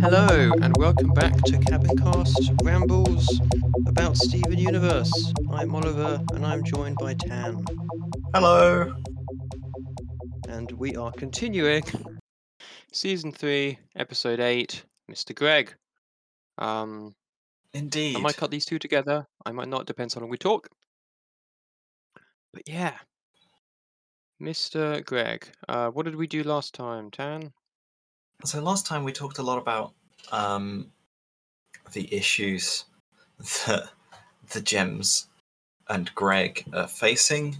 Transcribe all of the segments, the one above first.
Hello, and welcome back to Cabincast Rambles about Steven Universe. I'm Oliver, and I'm joined by Tan, Hello. and we are continuing season three, episode eight, Mr. Greg. Um, Indeed. I might cut these two together. I might not. Depends on how long we talk. But yeah, Mr. Greg. Uh, what did we do last time, Tan? So last time we talked a lot about um, the issues that the gems and Greg are facing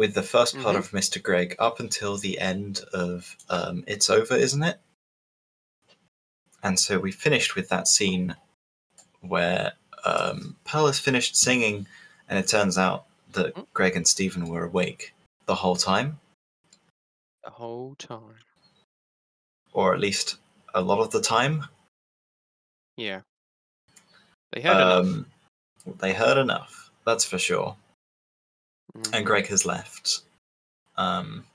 with the 1st part Mhm. of Mr. Greg up until the end of um, It's Over, isn't it? And so we finished with that scene where um, Pearl has finished singing, and it turns out that Mhm. Greg and Steven were awake the whole time. The whole time. or at least a lot of the time. Yeah. They heard enough. Um, They heard enough, that's for sure. And Mhm. Greg has left. Um,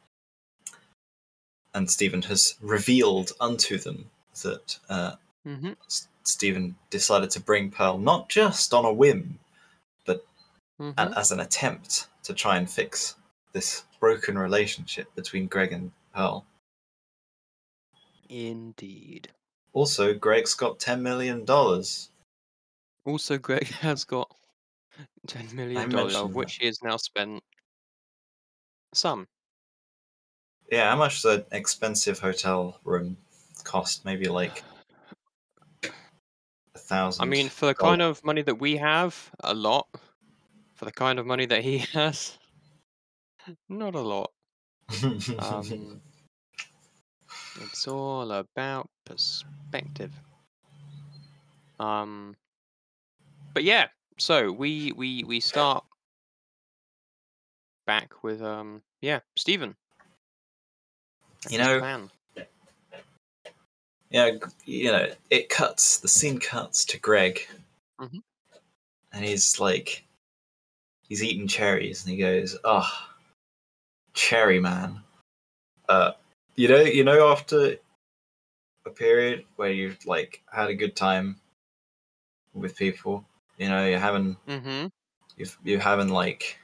and Steven has revealed unto them that uh, Mhm. S- Steven decided to bring Pearl not just on a whim, Mhm. and as an attempt to try and fix this broken relationship between Greg and Pearl. Indeed. Also, Greg's got $10 million. Also, Greg has got ten million dollars, of which he has now spent some. Yeah, how much does an expensive hotel room cost? Maybe like a thousand. I mean, for the kind of money that we have, a lot. For the kind of money that he has, not a lot. Um, it's all about perspective. Um, but yeah, so we we we start back with um yeah Steven. You know- plan. yeah, you know, it cuts. The scene cuts to Greg, Mhm. and he's like, he's eating cherries, and he goes, "Oh, cherry man." Uh, you know, you know, after a period where you've like had a good time with people, you know, you're having Mm-hmm. you've you're having like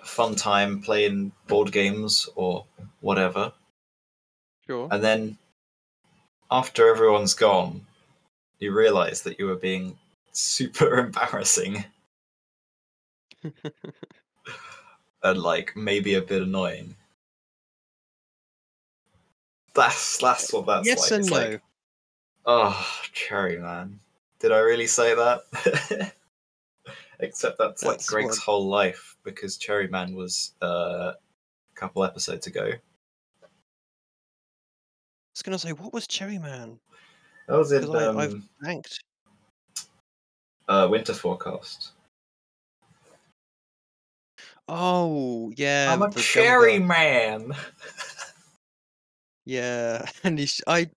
a fun time playing board games or whatever Sure. and then after everyone's gone you realize that you were being super embarrassing and like maybe a bit annoying that's that's what that's yes like and it's no. like oh cherry man did i really say that except that's, like greg's what- whole life because cherry man was uh, a couple episodes ago I was gonna say, what was Cherry Man? that was in um, I've blanked. uh, winter forecast Oh yeah, i'm a cherry man Yeah, and he's I.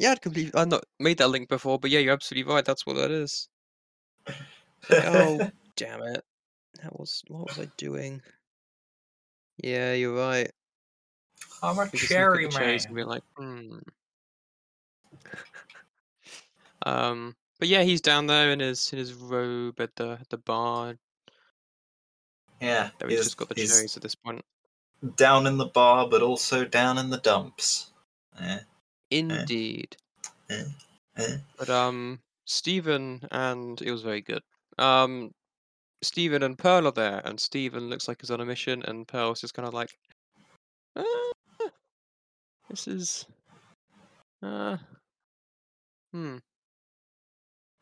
Yeah, I'd completely. I've not made that link before, but yeah, you're absolutely right. That's what that is. Oh, damn it! That was what was I doing? Yeah, you're right. I'm a We just look at cherry the man. cherries and be like, hmm. um, but yeah, he's down there in his in his robe at the the bar. Yeah, That he's he's, just got the he's cherries at this point. down in the bar, but also down in the dumps. Yeah, Indeed. Eh, eh. But um, Steven and it was very good. Um, Steven and Pearl are there, and Steven looks like he's on a mission, and Pearl's just kind of like, ah, "This is, uh, hmm,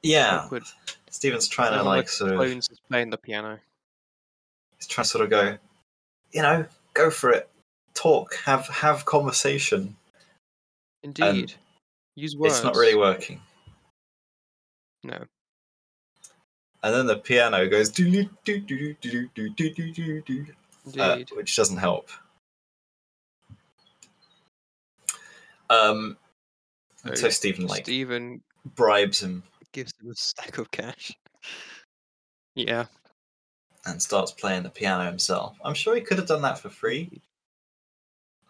yeah. awkward." Steven's trying to And like sort of, clones is playing the piano. he's trying to sort of go, you know, go for it, talk, have have conversation. Indeed, use words. It's not really working. No. And then the piano goes do do do do do do do do do do, uh, which doesn't help. Um, So so Steven like Steven bribes him gives him a stack of cash. Yeah. and starts playing the piano himself. I'm sure he could have done that for free.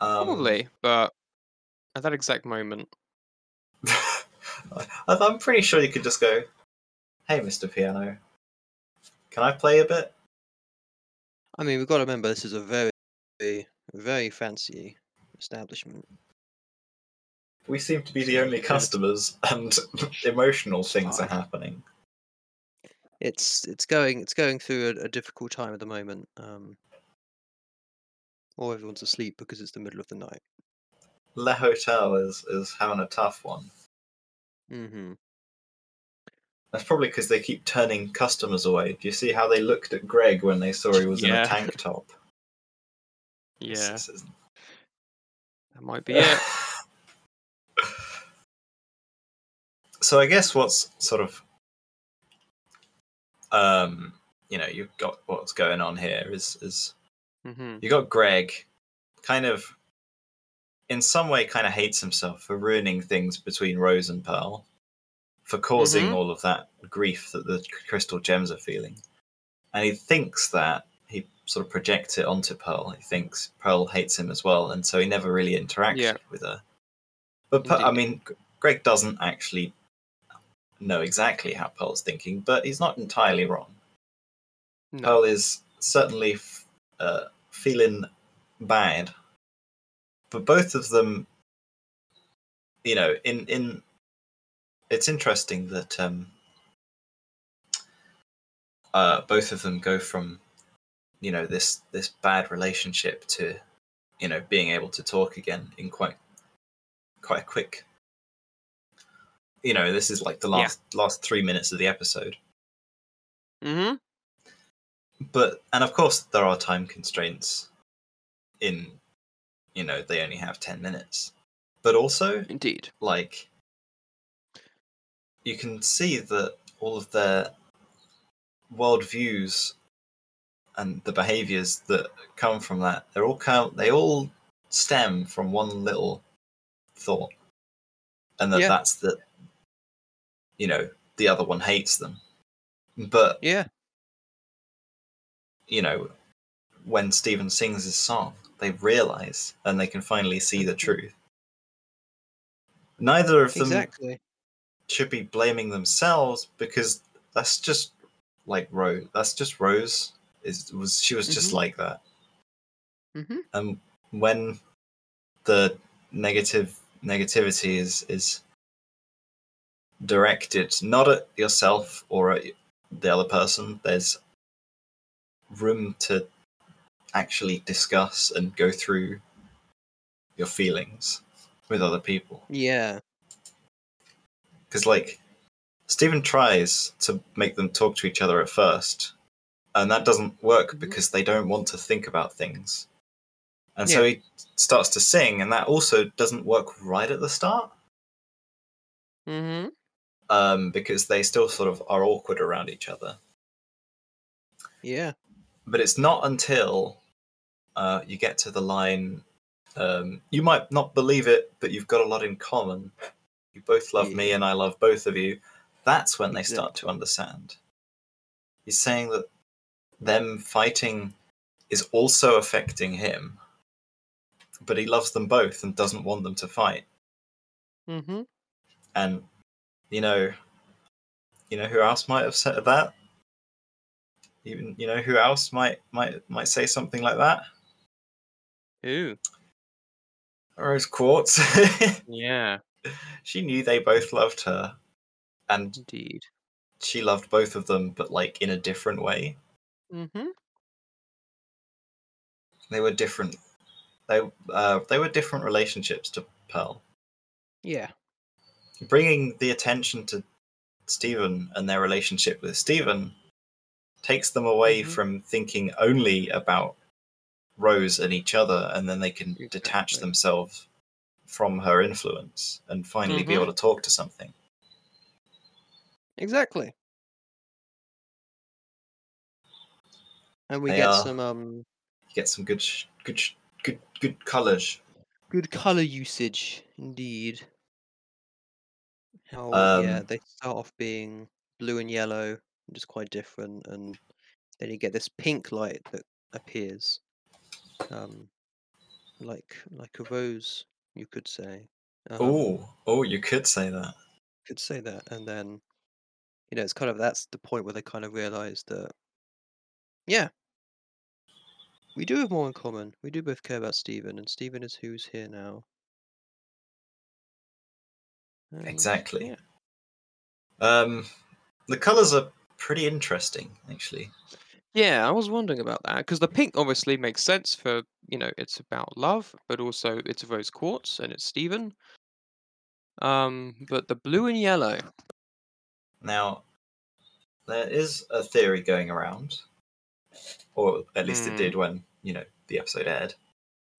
Um, Probably, but at that exact moment, I'm pretty sure you could just go, "Hey, Mr. Piano, can I play a bit?" I mean, we've got to remember this is a very, very fancy establishment. We seem to be the only customers, and emotional things are happening. It's it's going it's going through a, a difficult time at the moment. Um, or everyone's asleep because it's the middle of the night. Le Hotel is is having a tough one. Mm-hmm. That's probably because they keep turning customers away. Do you see how they looked at Greg when they saw he was in a tank top? Yeah, that might be it. so I guess what's sort of um you know you've got what's going on here is is hmm you got Greg kind of in some way kind of hates himself for ruining things between Rose and Pearl for causing Mhm. all of that grief that the crystal gems are feeling and he thinks that he sort of projects it onto Pearl he thinks Pearl hates him as well and so he never really interacts Yeah. with her but Pe- I mean Greg doesn't actually know exactly how Pearl's thinking but he's not entirely wrong No. Pearl is certainly f- uh, feeling bad, but both of them, you know, in in it's interesting that um, uh, both of them go from, you know, this this bad relationship to, you know, being able to talk again in quite quite a quick. You know, this is like the Yeah. last last three minutes of the episode hmm but and of course there are time constraints in you know they only have 10 minutes but also Indeed. like you can see that all of their worldviews and the behaviors that come from that they're all come they all stem from one little thought and that Yeah. that's that you know the other one hates them but Yeah. you know, when Steven sings his song, they realize and they can finally see the truth. Neither of them Exactly. should be blaming themselves because that's just like Rose. That's just Rose. Is was she was just Mhm. like that. hmm And when the negative negativity is is directed not at yourself or at the other person, there's room to actually discuss and go through your feelings with other people. Yeah. Because, like, Steven tries to make them talk to each other at first, and that doesn't work Mhm. because they don't want to think about things. And so he starts to sing, and that also doesn't work right at the start hmm um, because they still sort of are awkward around each other. Yeah. but it's not until uh, you get to the line um, you might not believe it but you've got a lot in common. You both love me and i love both of you. That's when they start to understand. He's saying that them fighting is also affecting him but he loves them both and doesn't want them to fight. Hmm and you know you know who else might have said that? Even you know who else might might might say something like that Ooh. Rose Quartz. Yeah. she knew they both loved her, and Indeed. she loved both of them, but like in a different way. Mm-hmm. They were different. They uh, they were different relationships to Pearl. Yeah. Bringing the attention to Steven and their relationship with Steven takes them away Mhm. from thinking only about Rose and each other, and then they can detach themselves from her influence and finally be Mhm. able to talk to something. Exactly. And we They get are- some um get some good, sh- good, sh- good, good colors. Good color usage, indeed. How yeah, Um, they start off being blue and yellow, just quite different, and then you get this pink light that appears, um, like like a rose, you could say. Um, oh, oh, you could say that. could say that, and then you know it's kind of that's the point where they kind of realize that yeah, we do have more in common. We do both care about Steven, and Steven is who's here now. And, Exactly. Yeah. Um, the colors are pretty interesting, actually. Yeah, I was wondering about that because the pink obviously makes sense for you know it's about love, but also it's rose quartz and it's Steven. Um, but the blue and yellow, Now, there is a theory going around, or at least it Hmm. did when you know the episode aired,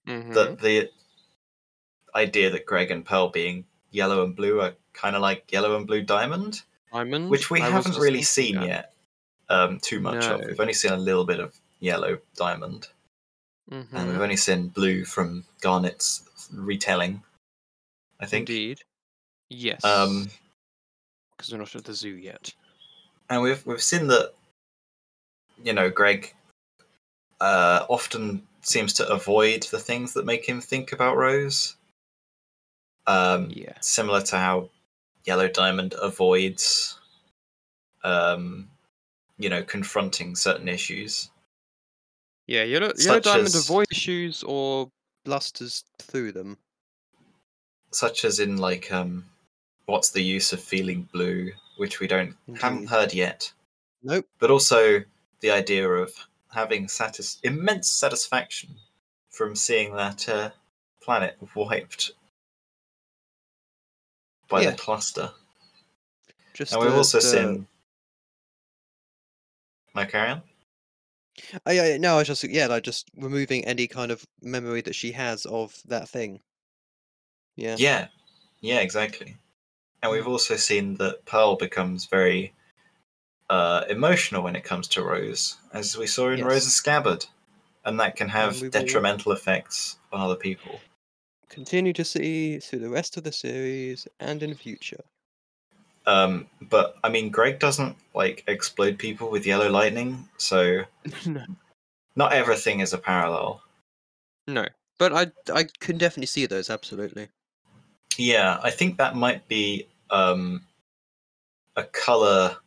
mhm, that the idea that Greg and Pearl being yellow and blue are kind of like yellow and blue diamond, diamond, which we I haven't really seen that. yet um, too much of. We've only seen a little bit of yellow diamond, and we've only seen blue from Garnet's retelling. I think. Indeed. Yes. Um, because we're not at the zoo yet. and we've we've seen that you know Greg uh, often seems to avoid the things that make him think about Rose. Um, Yeah. Similar to how Yellow Diamond avoids, um, you know, confronting certain issues. Yeah, yellow, yellow diamond as- avoids issues or blusters through them. such as in like um, what's the use of feeling blue, which we don't haven't heard yet. Nope. but also the idea of having satis- immense satisfaction from seeing that uh, planet wiped by Yeah. the cluster. Just And we've also the- seen. Carry on. Oh, yeah, yeah, no, I was just yeah, like just removing any kind of memory that she has of that thing. Yeah. Yeah, yeah, exactly. And we've also seen that Pearl becomes very uh, emotional when it comes to Rose, as we saw in Yes. Rose's scabbard, and that can have detrimental effects on other people. Continue to see through the rest of the series and in future. Um, but I mean, Greg doesn't like explode people with yellow lightning, so no. not everything is a parallel. No. But I I can definitely see those, absolutely. Yeah, I think that might be um, a color,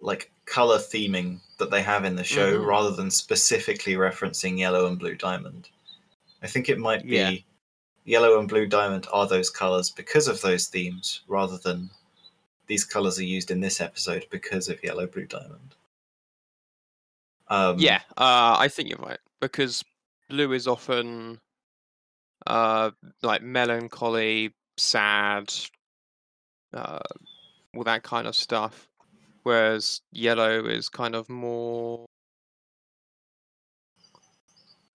like color theming that they have in the show, Mhm. rather than specifically referencing yellow and blue diamond. I think it might be Yeah. yellow and blue diamond are those colors because of those themes, rather than these colors are used in this episode because of yellow blue diamond. Um, Yeah, uh, I think you're right because blue is often uh like melancholy, sad, uh, all that kind of stuff, whereas yellow is kind of more.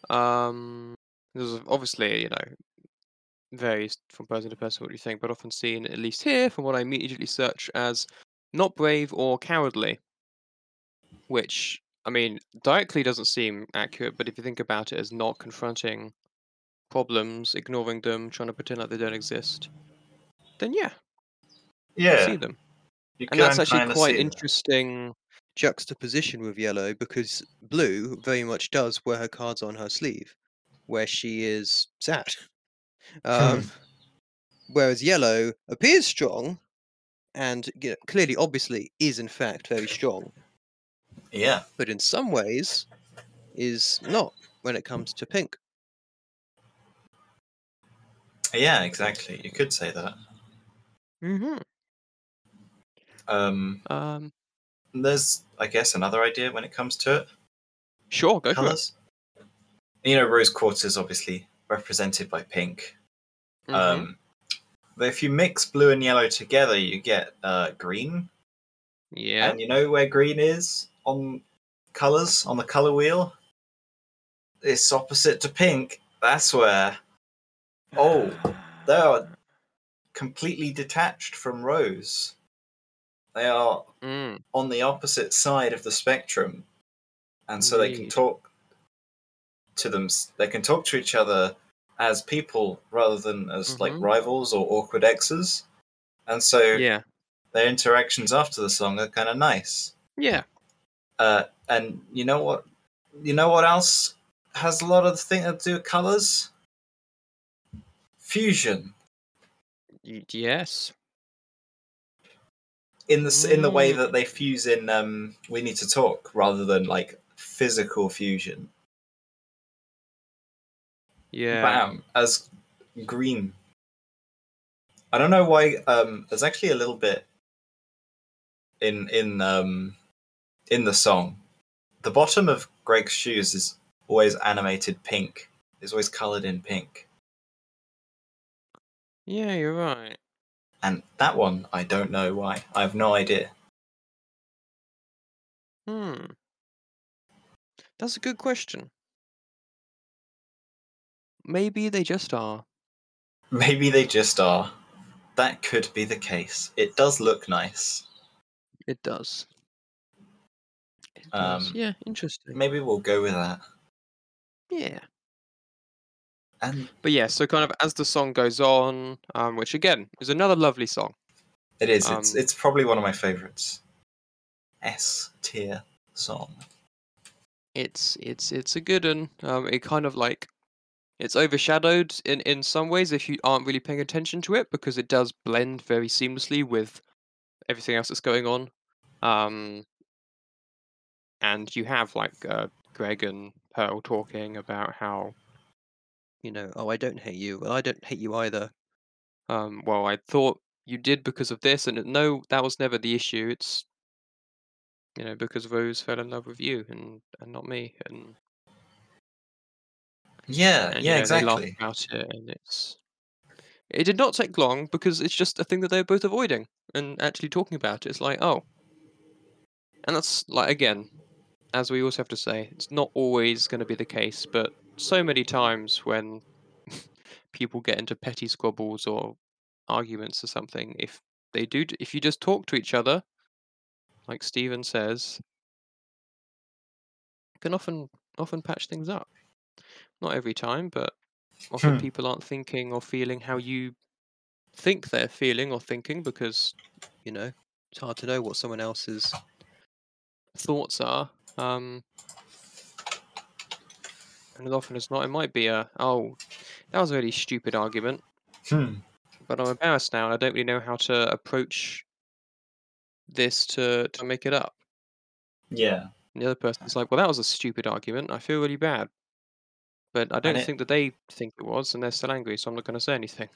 Um, there's obviously you know varies from person to person what you think, but often seen at least here from what I immediately search as not brave or cowardly, which I mean, directly doesn't seem accurate, but if you think about it as not confronting problems, ignoring them, trying to pretend like they don't exist, then yeah, you yeah, see them. you And that's actually quite interesting juxtaposition with yellow because blue very much does wear her cards on her sleeve, where she is sad. Um, whereas yellow appears strong and you know, clearly, obviously, is in fact very strong, Yeah, but in some ways is not when it comes to pink. yeah, exactly. You could say that. Mm-hmm. Um, Um, there's, I guess, another idea when it comes to it. sure, go for it. Colors. You know, rose quartz is obviously represented by pink. Mhm. Um, but if you mix blue and yellow together, you get uh, green. yeah. And you know where green is on colors on the color wheel? It's opposite to pink. That's where oh, they are completely detached from rose. They are Mm, on the opposite side of the spectrum, and so they can talk to them. They can talk to each other as people rather than as like Mhm. rivals or awkward exes, and so Yeah. their interactions after the song are kind of nice. Yeah. Uh, and you know what? You know what else has a lot of thing to do with colors? Fusion. Yes. in the in the way Mm. that they fuse in um we need to talk rather than like physical fusion Yeah. bam as green i don't know why um there's actually a little bit in in um in the song the bottom of greg's shoes is always animated pink it's always colored in pink Yeah, you're right. and that one i don't know why i have no idea Hmm. That's a good question. Maybe they just are. maybe they just are that could be the case it does look nice It does. It does. Um, Yeah, interesting. maybe we'll go with that Yeah. and But yeah, so kind of as the song goes on, um, which again is another lovely song. It is. it's Um, it's probably one of my favorites. S tier song. It's it's it's a good one. Um, it kind of like it's overshadowed in in some ways if you aren't really paying attention to it because it does blend very seamlessly with everything else that's going on. Um, and you have like uh, Greg and Pearl talking about how you know, oh, I don't hate you. Well, I don't hate you either. Um, well, I thought you did because of this, and no, that was never the issue. It's you know because Rose fell in love with you and and not me, and Yeah, and yeah, you know, they laugh exactly. about it, and it's it did not take long because it's just a thing that they're both avoiding and actually talking about it. It's like oh, and that's like again, as we also have to say, it's not always going to be the case, but so many times when people get into petty squabbles or arguments or something, if they do, if you just talk to each other, like Steven says, can often often patch things up. Not every time, but often Hmm. people aren't thinking or feeling how you think they're feeling or thinking because you know it's hard to know what someone else's thoughts are. Um, and as often as not, it might be a oh, that was a really stupid argument, Hmm. but I'm embarrassed now and I don't really know how to approach this to to make it up. Yeah. And the other person's like, well, that was a stupid argument. I feel really bad. But I don't it- think that they think it was, and they're still angry, so I'm not going to say anything.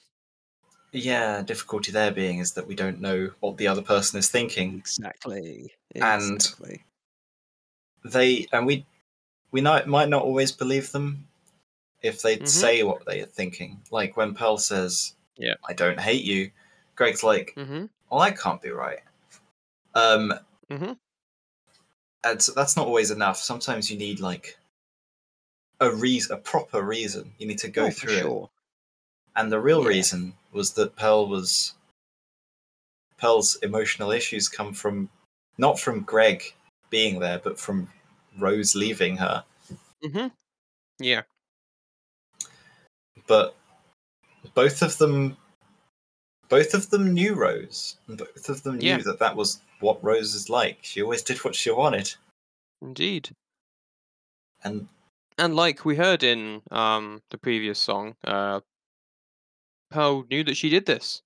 Yeah, difficulty there being is that we don't know what the other person is thinking. Exactly. And- They and we we not, might not always believe them if they Mhm. say what they are thinking. Like when Pearl says, Yeah. I don't hate you," Greg's like, Mm-hmm. "Well, I can't be right." Um, Mm-hmm. and so that's not always enough. Sometimes you need like a reason, a proper reason. You need to go oh, through it. sure. And the real Yeah. reason was that Pearl was Pearl's emotional issues come from not from Greg being there, but from Rose leaving her. Mm-hmm. Yeah. But both of them, both of them knew Rose, and both of them knew Yeah. that that was what Rose is like. She always did what she wanted, Indeed. and And like we heard in um the previous song, uh Pearl knew that she did this.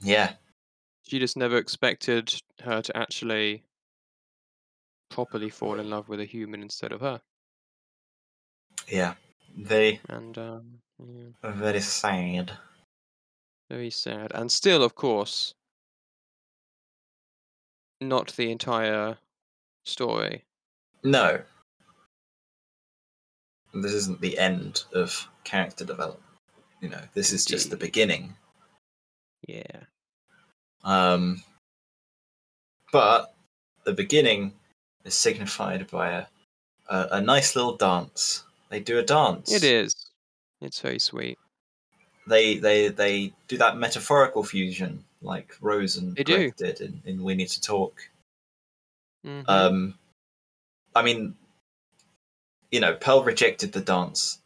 yeah, She just never expected her to actually properly fall in love with a human instead of her. yeah, very, And um yeah, very sad. very sad. And still of course not the entire story. No, this isn't the end of character development. You know, this is just the beginning. Yeah. Um, but the beginning is signified by a, a a nice little dance. They do a dance. It is. It's very sweet. They they they do that metaphorical fusion like Rose and They Greg did in, in We Need to Talk. Mhm. Um, I mean, you know, Pearl rejected the dance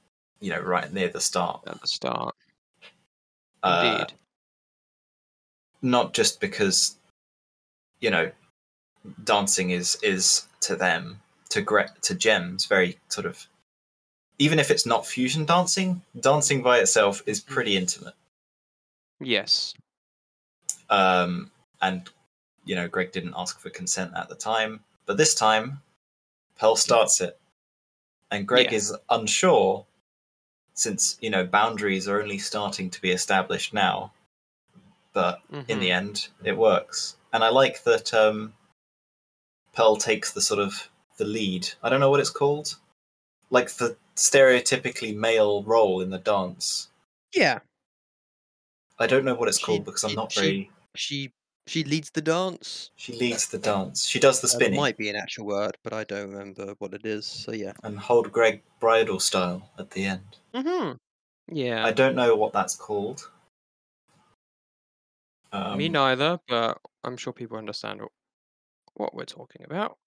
you know, right near the start. at the start. Uh, Indeed. not just because you know dancing is is to them to Gre- to gems very sort of even if it's not fusion dancing dancing by itself is pretty intimate yes. um and you know greg didn't ask for consent at the time but this time pearl starts it and greg Yeah. is unsure since you know boundaries are only starting to be established now. But in the Mhm. end it works. And i like that um pearl takes the sort of the lead. I don't know what it's called. Like the stereotypically male role in the dance. Yeah, i don't know what it's She- called because i'm not she- very she she leads the dance. she leads the dance she does the Uh, spinning There might be an actual word, but I don't remember what it is. So yeah, and hold greg bridal style at the end hmm Yeah. i don't know what that's called um, Me neither, but I'm sure people understand what, what we're talking about.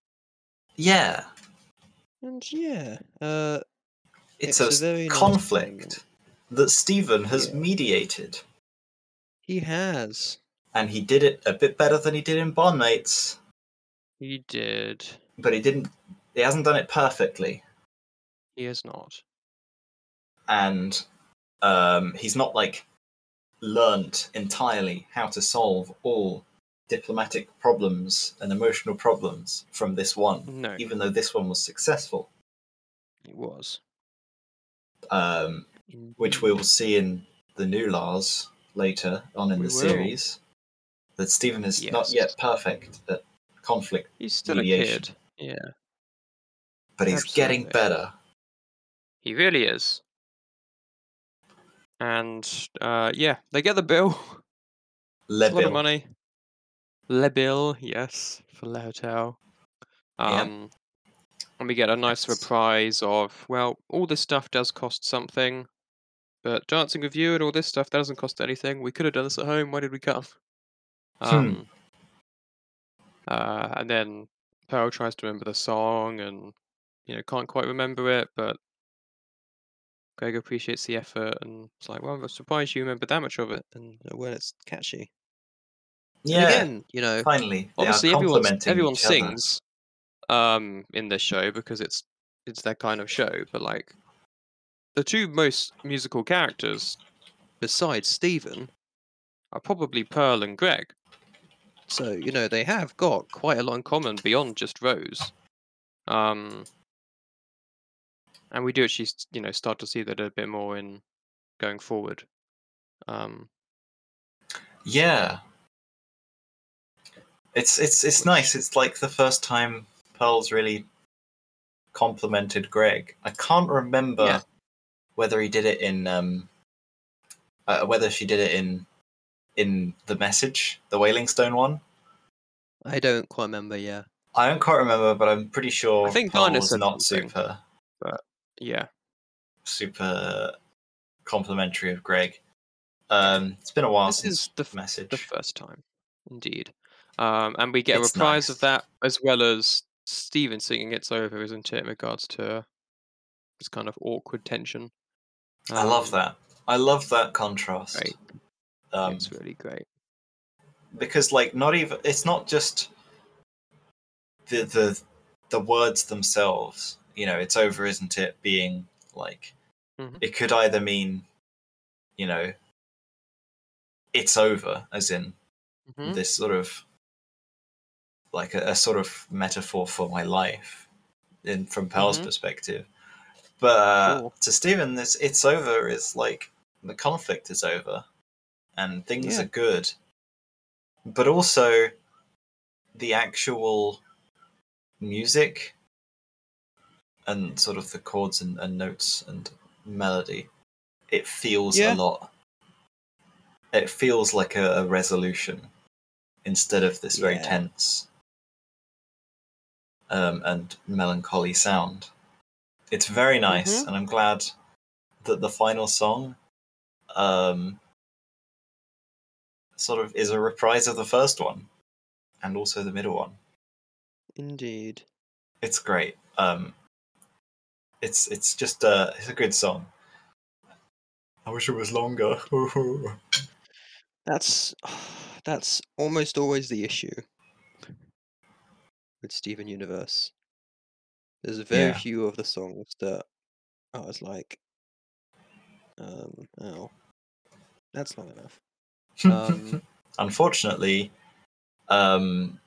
yeah and yeah, uh, it's, It's a, a nice conflict moment. that steven has Yeah. mediated he has. And he did it a bit better than he did in Bondmates, He did. but he didn't. He hasn't done it perfectly, He is not. and um, he's not like learnt entirely how to solve all diplomatic problems and emotional problems from this one. No, Even though this one was successful, It was. um, which we will see in the new Lars later on in We the will. series, that Steven is not yet perfect at conflict, He's still mediation. a kid. Yeah, but he's getting better. he really is. And uh, yeah, they get the bill. Le a lot of money. Le bill, yes, for Le Hotel. Yeah. Um, and we get a nice Yes. reprise of well, all this stuff does cost something, but dancing with you and all this stuff that doesn't cost anything. We could have done this at home. Why did we come? Hmm. Um, uh, and then Pearl tries to remember the song and you know can't quite remember it, but Greg appreciates the effort and it's like, well, I'm surprised you remember that much of it. and well, it's catchy. Yeah, And again, you know, finally, obviously everyone everyone other. sings um in this show because it's it's their kind of show but like the two most musical characters besides Steven are probably Pearl and Greg so you know they have got quite a lot in common beyond just Rose um and we do actually you know start to see that a bit more in going forward um Yeah, it's it's it's nice. It's like the first time Pearl's really complimented Greg. I can't remember Yeah. whether he did it in um, uh, whether she did it in in the message, the Wailing Stone one. I don't quite remember. Yeah, I don't quite remember, but I'm pretty sure I think Pearl was not something. but yeah super complimentary of Greg. Um, it's been a while This since is the message. the first time, indeed. Um, and we get It's a reprise of that as well as Steven singing "It's Over," isn't it? In regards to this kind of awkward tension. I love Um, that. I love that contrast. Right. Um, it's really great. because like not even it's not just the the the words themselves. You know, it's over, isn't it? Being like Mhm. it could either mean, you know, it's over, as in Mhm. this sort of like a, a sort of metaphor for my life in from Pearl's Mhm. perspective. But uh, Sure. to Steven, this it's over is like the conflict is over and things Yeah. are good. But also the actual music and sort of the chords and, and notes and melody, it feels Yeah. a lot. It feels like a, a resolution instead of this very Yeah. tense um, and melancholy sound. It's very nice, Mhm. and I'm glad that the final song um, sort of is a reprise of the first one and also the middle one. indeed. It's great. Um, it's it's just a it's a good song. I wish it was longer. That's that's almost always the issue with Steven Universe. There's very Yeah. few of the songs that I was like, um, oh, that's long enough. Um, Unfortunately, um,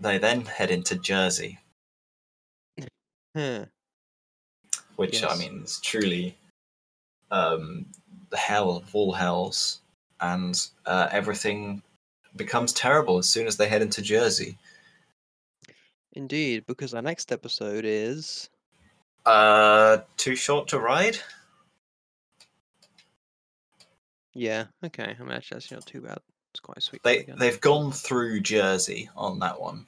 they then head into Jersey, huh. which I mean is truly um, the hell of all hells, and uh, everything becomes terrible as soon as they head into Jersey. Indeed, because our next episode is Uh, too short to ride. Yeah, okay. I mean, actually, that's not too bad. It's quite sweet. They again. they've gone through Jersey on that one.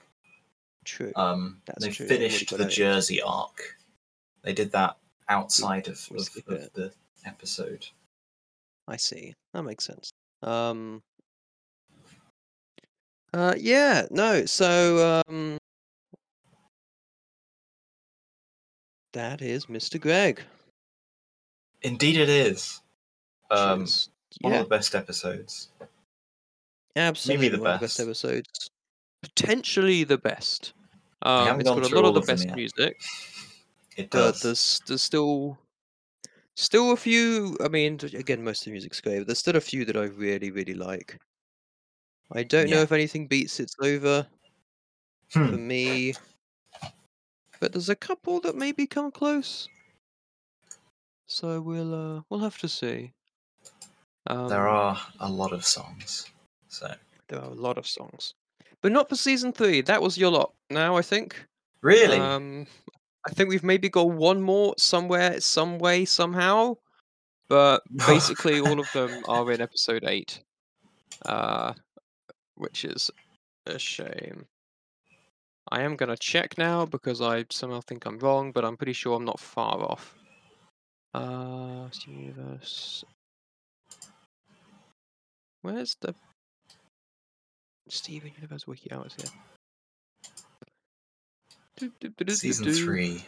True. Um, That's they true, finished the. Jersey arc. They did that outside of, of, of the episode. I see. That makes sense. Um. Uh, yeah. No. So, um, that is Mr. Greg. Indeed, it is. Um, is- one yeah, of the best episodes. absolutely of the best best. episodes. Potentially the best. Um, it's got a lot of the best yet. music, It but does. there's there's still still a few. I mean, again, most of the music's great. But there's still a few that I really really like. I don't know if anything beats "It's Over" Hmm. for me, but there's a couple that maybe come close. So we'll uh, we'll have to see. Um, there are a lot of songs. So there are a lot of songs, but not for season three. That was your lot. Now I think. really, Um, I think we've maybe got one more somewhere, some way, somehow. But basically, all of them are in episode eight, uh, which is a shame. I am gonna check now because I somehow think I'm wrong, but I'm pretty sure I'm not far off. Uh, Universe. Where's the Steven Universe wiki? Oh, it's here. Do, do, do, do, do, season three.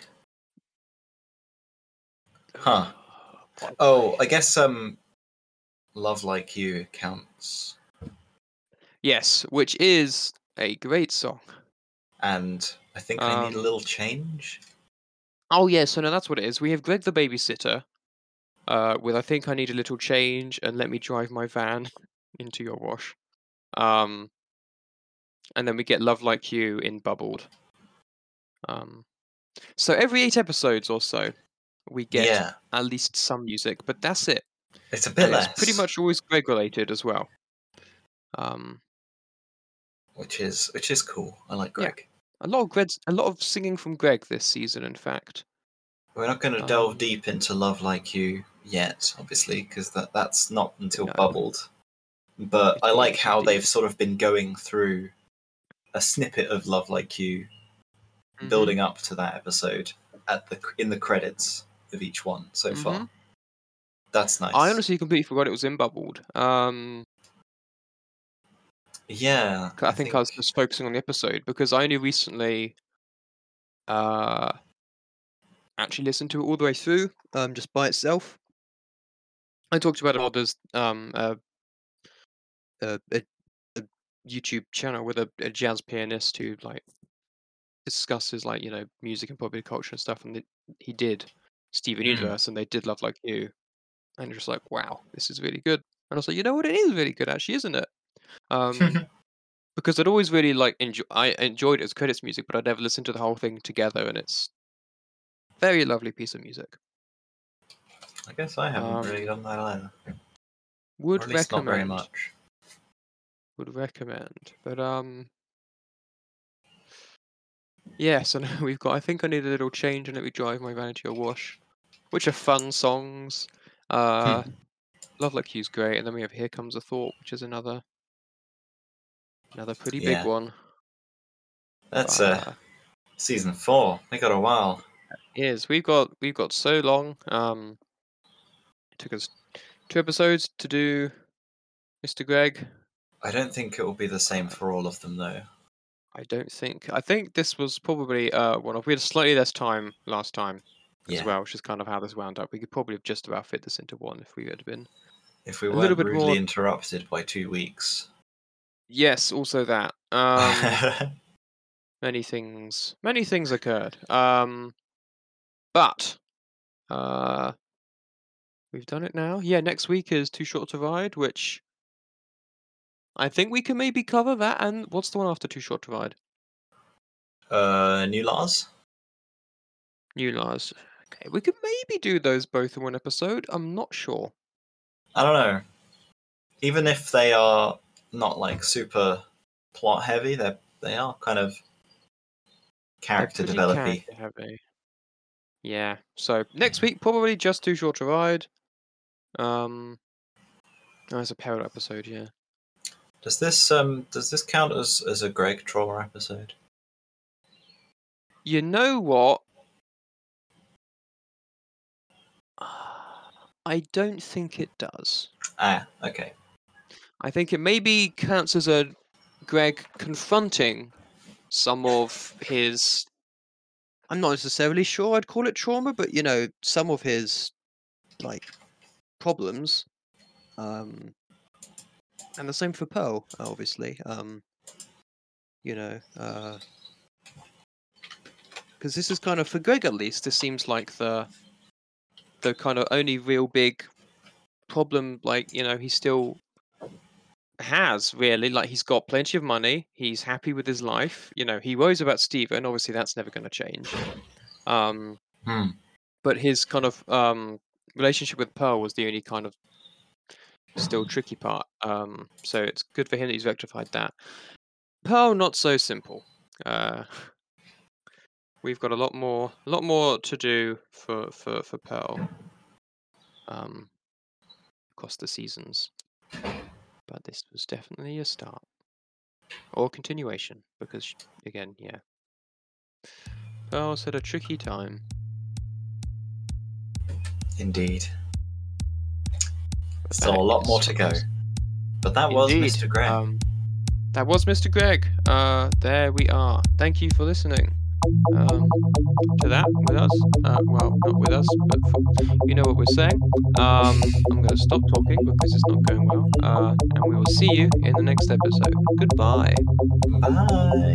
Huh. Oh, I guess um, "Love Like You" counts, Yes, which is a great song. and I think I need a Um, little change. Oh yeah, so now that's what it is. We have Greg the babysitter, uh, with I think I need a little change and let me drive my van into your wash. Um, and then we get Love Like You in Bubbled. Um, so every eight episodes or so, we get yeah, at least some music, but that's it. it's a bit And less. it's pretty much always Greg related as well. Um, which is which is cool. I like Yeah. Greg. a lot of Greg's, a lot of singing from Greg this season, in fact. We're not going to delve Um, deep into Love Like You yet, obviously, because that that's not until No. Bubbled. But I like how they've sort of been going through a snippet of Love Like You, Mhm. building up to that episode at the in the credits of each one so Mhm. far. That's nice. I honestly completely forgot it was in Bubbled. Um, yeah, 'Cause I, think, I was just focusing on the episode because I only recently uh actually listened to it all the way through, um, just by itself. I talked about it on there's um a, a, a, a YouTube channel with a, a jazz pianist who like discusses like you know music and popular culture and stuff, and it, he did Steven Hmm. Universe, and they did Love Like You, and just like wow, this is really good. And I was like, you know what, it is really good actually, isn't it? Um, because I'd always really like enjoy. I enjoyed it as credits music, but I'd never listened to the whole thing together, and it's very lovely piece of music. I guess I haven't really um, done that either. Would or at least not very recommend. Would recommend, but um, yeah. So now we've got. I think I need a little change and let me drive my vanity a wash, which are fun songs. Uh, Love Like You's great, and then we have Here Comes a Thought, which is another another pretty Yeah. big one. That's Uh, uh, season four. We got a while. is we've got we've got so long. Um, it took us two episodes to do Mr. Greg. I don't think it will be the same for all of them though. I don't think. I think this was probably uh one of. We had slightly less time last time. Yeah. as well, which is kind of how this wound up. We could probably have just about fit this into one if we had been. If we A weren't little bit rudely more- interrupted by two weeks. Yes, also that. Um, many things, many things occurred. Um, but uh, we've done it now. Yeah, next week is Too Short to Ride, which I think we can maybe cover that. And what's the one after Too Short to Ride? uh, new laws. New Lars. Okay, we could maybe do those both in one episode. I'm not sure. I don't know. Even if they are not like super plot heavy, they they are kind of character developing. heavy. Yeah. So next week probably just Too Short to Ride. Um, oh, it's a parallel episode. Yeah. Does this um does this count as as a Greg trauma episode? You know what? I don't think it does. Ah, okay. I think it maybe counts as a Greg confronting some of his. I'm not necessarily sure I'd call it trauma, but you know, some of his like problems. Um, and the same for Pearl, obviously. Um, you know, because this is kind of for Greg at least. This seems like the the kind of only real big problem. Like you know, he still has really like he's got plenty of money. He's happy with his life. You know, he worries about Steven. Obviously, that's never going to change. Um, Hmm. but his kind of um relationship with Pearl was the only kind of still tricky part. Um, so it's good for him that he's rectified that. Pearl, not so simple. Uh, we've got a lot more, a lot more to do for for for Pearl. Um, across the seasons, but this was definitely a start or continuation because again, yeah. Pearl's had a tricky time. Indeed. Still a lot more to go. But that was Mr. Greg. Um, that was Mr. Greg. Uh, there we are. Thank you for listening um, to that with us. Uh, well, not with us, but for, you know what we're saying. Um, I'm going to stop talking because it's not going well. Uh, and we will see you in the next episode. Goodbye. Bye.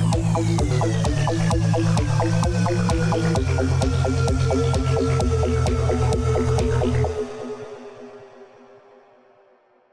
không không không không